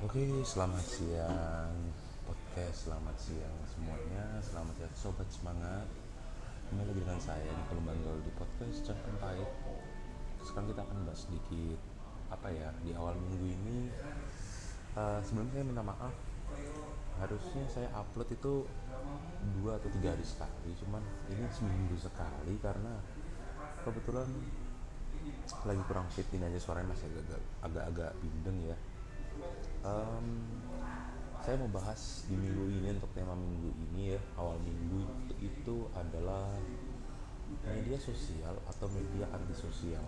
Oke, selamat siang podcast, selamat siang semuanya, selamat siang sobat semangat. Kembali lagi dengan saya di Bandol di podcast Jangan Pahit. Sekarang kita akan bahas sedikit apa ya di awal minggu ini. Uh, sebelumnya saya minta maaf, harusnya saya upload itu dua atau tiga hari sekali, cuman ini seminggu sekali karena kebetulan lagi kurang fit ini aja suaranya masih agak agak-agak bindeng ya um, saya mau bahas di minggu ini untuk tema minggu ini ya awal minggu itu adalah media sosial atau media antisosial.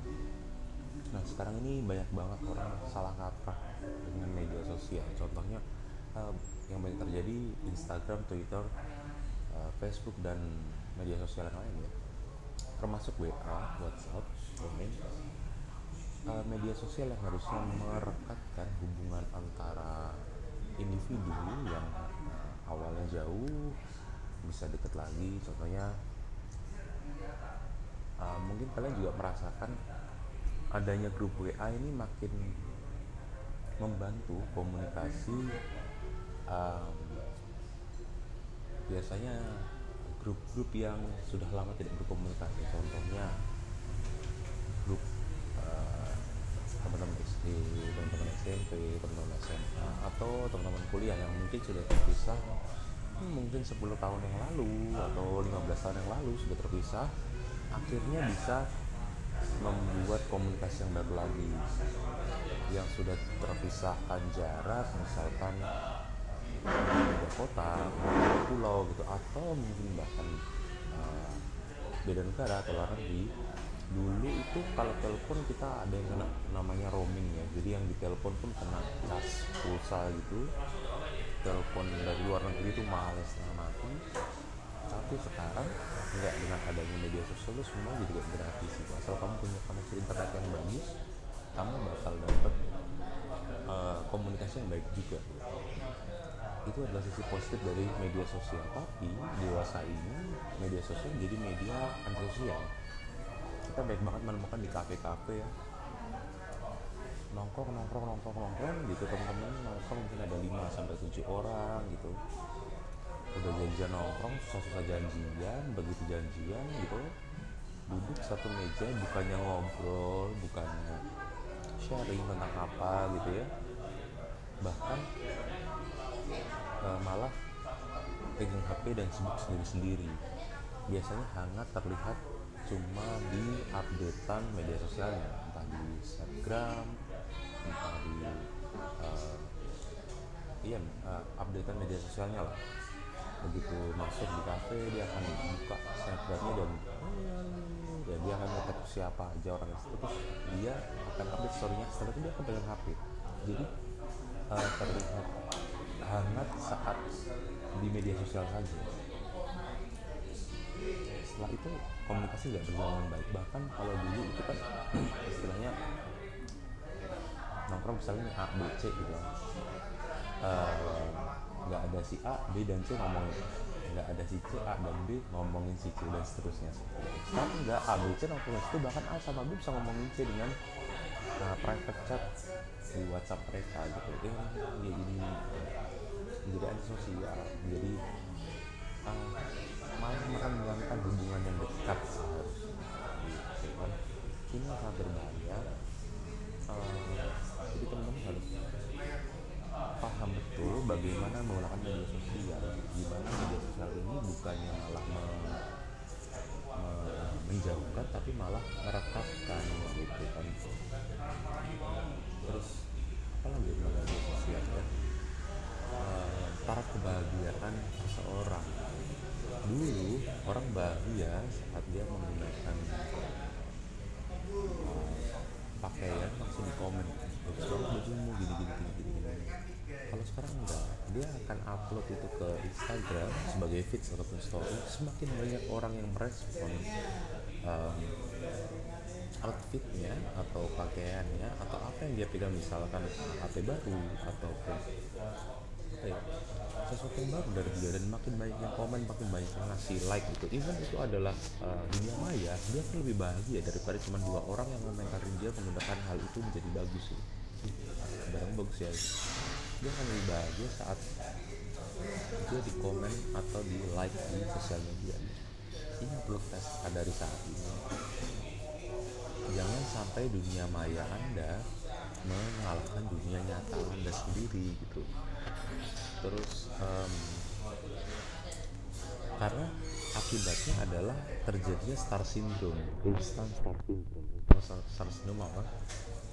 Nah sekarang ini banyak banget orang salah kaprah dengan media sosial. Contohnya uh, yang banyak terjadi Instagram, Twitter, uh, Facebook dan media sosial yang lain ya. Termasuk WA, WhatsApp, komen uh, media sosial yang harusnya merekatkan hubungan antara individu yang uh, awalnya jauh bisa deket lagi contohnya uh, mungkin kalian juga merasakan adanya grup WA ini makin membantu komunikasi um, biasanya grup-grup yang sudah lama tidak berkomunikasi contohnya grup teman-teman SD, teman-teman SMP, teman-teman SMA atau teman-teman kuliah yang mungkin sudah terpisah. Hmm, mungkin 10 tahun yang lalu atau 15 tahun yang lalu sudah terpisah akhirnya bisa membuat komunikasi yang baru lagi. Yang sudah terpisahkan jarak misalkan beda kota, beda pulau gitu atau mungkin bahkan uh, beda negara atau luar negeri dulu itu kalau telepon kita ada yang kena namanya roaming ya. Jadi yang di telepon pun kena cas pulsa gitu. Telepon dari luar negeri itu mahal setengah mati. Tapi sekarang nggak dengan adanya media sosial itu semua jadi gratis gitu. asal kamu punya koneksi internet yang bagus kamu bakal dapet uh, komunikasi yang baik juga. Itu adalah sisi positif dari media sosial. Tapi dewasa ini media sosial jadi media antisosial kita baik banget menemukan di kafe-kafe ya. Nongkrong nongkrong nongkrong nongkrong gitu teman-teman nongkrong mungkin ada 5 sampai tujuh orang gitu. Udah janjian nongkrong susah-susah janjian begitu janjian gitu. Duduk satu meja bukannya ngobrol bukannya sharing tentang apa gitu ya. Bahkan uh, malah pegang HP dan sibuk sendiri-sendiri. Biasanya hangat terlihat cuma di updatean media sosialnya. Entah di Instagram entah di uh, iya uh, updatean media sosialnya lah. Begitu masuk di cafe dia akan buka snapgramnya dan ya dia akan ngetek siapa aja orang itu terus dia akan update storynya. Setelah itu dia akan pegang HP jadi uh, terlihat hangat saat di media sosial saja setelah itu komunikasi nggak berjalan baik. Bahkan kalau dulu itu kan istilahnya nongkrong misalnya A B C gitu eh, nggak uh, ada si A B dan C ngomongin. Nggak ada si C A dan B ngomongin si C dan seterusnya. Sekarang nggak A B C nongkrong. Itu bahkan A sama B bisa ngomongin C dengan uh, private chat di WhatsApp mereka gitu. Ya jadi antisosial. Jadi uh, malah menghilangkan hubungan yang dekat seharusnya gitu kan ini sangat berbahaya. Uh, jadi teman-teman harus paham betul bagaimana menggunakan media sosial. Gimana media sosial ini bukannya malah me, me, menjauhkan tapi malah merekatkan gitu kan. Terus apa lagi media sosial ya? Uh, taraf kebahagiaan seseorang dulu orang bahagia saat dia menggunakan uh, pakaian langsung di komen. Banget bajumu gini gini gini gini kalau sekarang enggak dia akan upload itu ke Instagram sebagai feeds ataupun story semakin banyak orang yang merespon um, outfitnya atau pakaiannya atau apa yang dia pegang misalkan HP baru ataupun apa ya sesuatu yang baru dari dia dan makin banyak yang komen makin banyak yang ngasih like gitu. Even itu adalah uh, dunia maya dia akan lebih bahagia daripada cuma dua orang yang komentarin dia menggunakan hal itu menjadi bagus sih. Barang bagus ya. Dia akan lebih bahagia saat dia di komen atau di like di sosial media. Ini perlu kita sadari saat ini. Jangan sampai dunia maya anda mengalahkan dunia nyata anda sendiri gitu. Terus um, karena akibatnya adalah terjadinya star syndrome instant star syndrome. Star, star syndrome apa?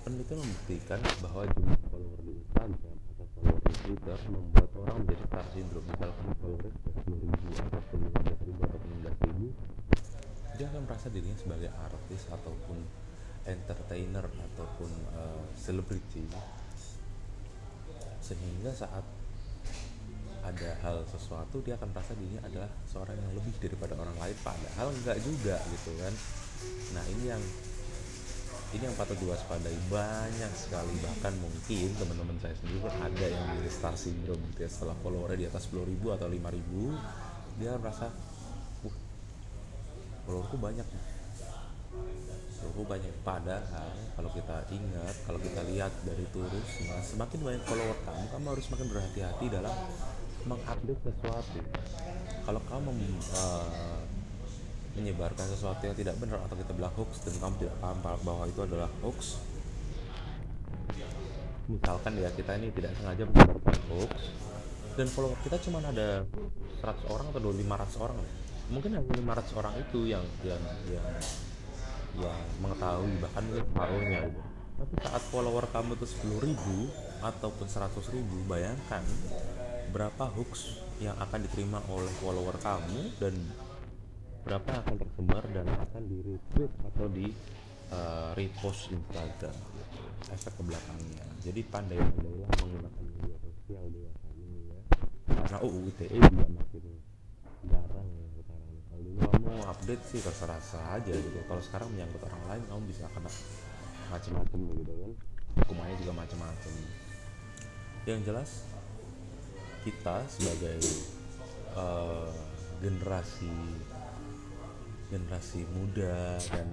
Penelitian membuktikan bahwa jumlah follower di Instagram atau follower di Twitter membuat orang menjadi star syndrome. Misalkan followernya sudah 10 ribu atau 15 ribu atau 16 ribu dia akan merasa dirinya sebagai artis ataupun entertainer ataupun selebriti. Uh, sehingga saat ada hal sesuatu dia akan merasa dirinya adalah seorang yang lebih daripada orang lain padahal enggak juga gitu kan. Nah ini yang ini yang patut diwaspadai banyak sekali. Bahkan mungkin teman-teman saya sendiri pun ada yang di star syndrome gitu ya. Setelah followernya di atas 10 ribu atau 5 ribu dia merasa uh followerku banyak followerku banyak padahal kalau kita ingat kalau kita lihat dari turis semakin banyak follower kamu kamu harus semakin berhati-hati dalam mengupdate sesuatu. Kalau kamu uh, menyebarkan sesuatu yang tidak benar atau kita bilang hoax dan kamu tidak paham bahwa itu adalah hoax misalkan ya kita ini tidak sengaja menyebarkan hoax dan follower kita cuma ada 100 orang atau 500 orang. Mungkin hanya 500 orang itu yang yang yang yang mengetahui bahkan mungkin separuhnya gitu. tapi saat follower kamu itu 10 ribu ataupun 100 ribu bayangkan berapa hoax yang akan diterima oleh follower kamu dan berapa akan tersebar dan akan di retweet atau di uh, repost Instagram gitu. efek ke belakangnya jadi pandai-pandailah menggunakan media sosial dewasa ini ya karena UU ITE juga makin update sih terserah saja gitu. Kalau sekarang menyangkut orang lain kamu bisa kena macam-macam gitu kan. Hukumannya juga macam-macam. Yang jelas kita sebagai uh, generasi generasi muda dan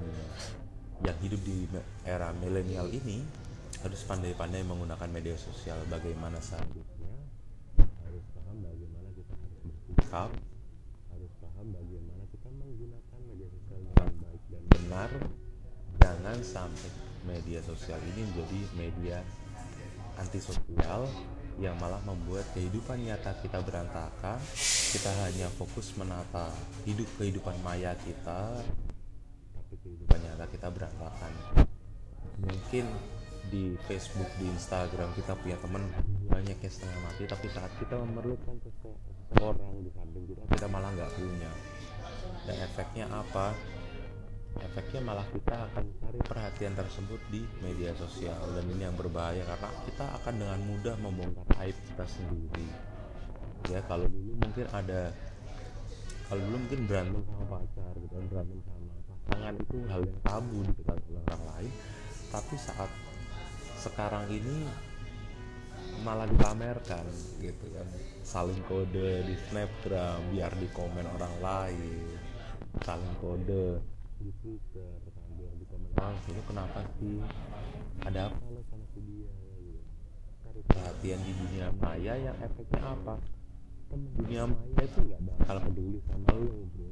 yang hidup di era milenial ini harus pandai-pandai menggunakan media sosial. Bagaimana selanjutnya? Harus paham bagaimana kita harus bersikap harus paham bagaimana kita menggunakan media sosial dengan baik dan benar jangan sampai media sosial ini menjadi media antisosial yang malah membuat kehidupan nyata kita berantakan. Kita hanya fokus menata hidup kehidupan maya kita tapi kehidupan nyata kita berantakan. Mungkin di Facebook di Instagram kita punya teman banyak yang setengah mati tapi saat kita memerlukan seseorang di samping kita kita malah nggak punya. Dan efeknya apa efeknya malah kita akan cari perhatian tersebut di media sosial. Dan ini yang berbahaya karena kita akan dengan mudah membongkar aib kita sendiri. Ya kalau dulu mungkin ada kalau dulu mungkin berantem sama pacar gitu kan berantem sama pasangan itu hal yang tabu di oleh orang lain. Tapi saat sekarang ini malah dipamerkan gitu kan. Saling kode di snapgram biar di komen orang lain. Saling kode Twitter sambil di komen orang itu kenapa? Sih ada apa? Lo sama si dia gitu. Cari perhatian di dunia maya yang efeknya apa? Temen dunia maya itu nggak bakal peduli sama lo bro.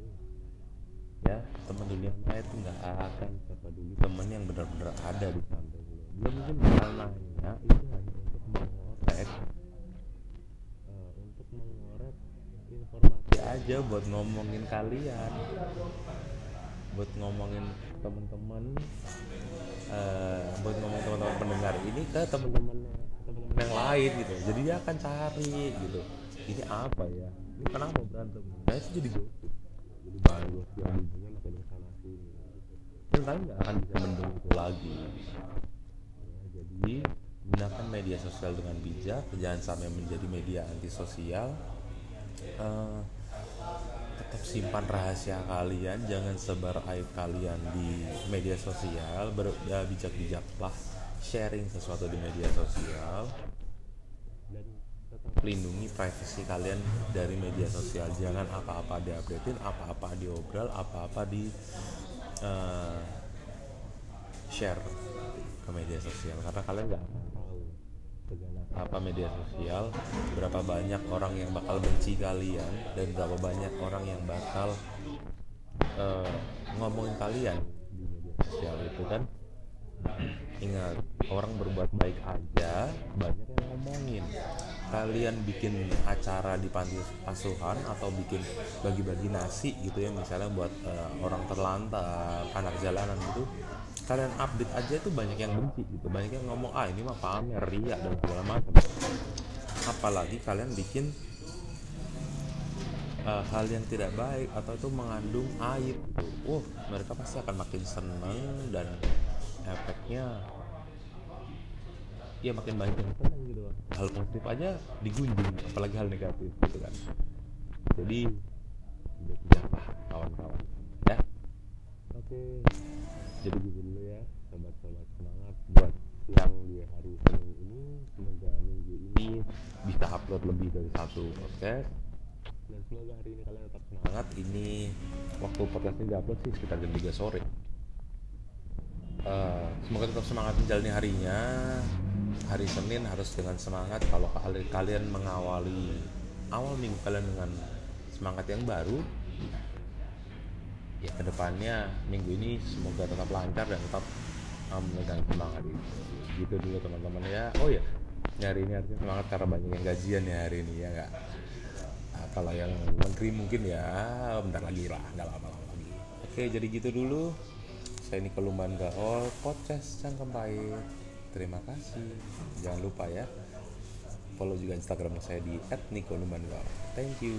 ya teman dunia maya itu nggak akan peduli temen yang benar-benar ada di samping lo dia mungkin bakal nanya itu hanya untuk mengorek uh, untuk mengorek informasi aja buat ngomongin kalian buat ngomongin teman-teman uh, buat ngomong teman-teman pendengar ini ke teman-teman yang lain gitu. Jadi dia akan cari gitu. Ini apa ya? Ini kenapa berantem? Nah itu jadi gosip jadi bahan gosip yang hubungan makin ke sana sini. Dan kalian nggak akan bisa mendung itu lagi. Ya, jadi gunakan media sosial dengan bijak jangan sampai menjadi media antisosial. Uh, tetap simpan rahasia kalian jangan sebar aib kalian di media sosial ber, ya bijak-bijaklah sharing sesuatu di media sosial. Dan tetap lindungi privasi kalian dari media sosial jangan apa-apa diupdatein apa-apa diobral apa-apa di uh, share ke media sosial karena kalian nggak apa media sosial berapa banyak orang yang bakal benci kalian dan berapa banyak orang yang bakal uh, ngomongin kalian di media sosial itu kan? Ingat orang berbuat baik aja banyak yang ngomongin. Kalian bikin acara di panti asuhan atau bikin bagi-bagi nasi gitu ya misalnya buat uh, orang terlantar anak jalanan gitu kalian update aja itu banyak yang benci gitu. Banyak yang ngomong ah ini mah pamer ria dan segala macam. Apalagi kalian bikin uh, hal yang tidak baik atau itu mengandung aib gitu. Uh, mereka pasti akan makin seneng dan efeknya ya makin banyak yang seneng gitu. Hal positif aja digunjing apalagi hal negatif gitu kan. Jadi bijak-bijaklah kawan-kawan ya? Oke. Jadi bisa upload lebih dari satu podcast. Dan semoga hari ini kalian tetap semangat. Ini waktu podcast ini diupload sih sekitar jam 3 sore. Uh, semoga tetap semangat menjalani harinya. Hari Senin harus dengan semangat. Kalau kalian mengawali awal minggu kalian dengan semangat yang baru ya ke depannya minggu ini semoga tetap lancar dan tetap um, memegang semangat itu gitu dulu teman-teman ya. Oh ya hari ini harusnya semangat karena banyak yang gajian ya hari ini ya nggak? Nah, kalau yang negeri mungkin ya bentar lagi lah nggak lama-lama lagi. Oke jadi gitu dulu. Saya ini Lumban Gaol podcast Cangkem Pahit. Terima kasih. Jangan lupa ya follow juga instagram saya di @nikolumban thank you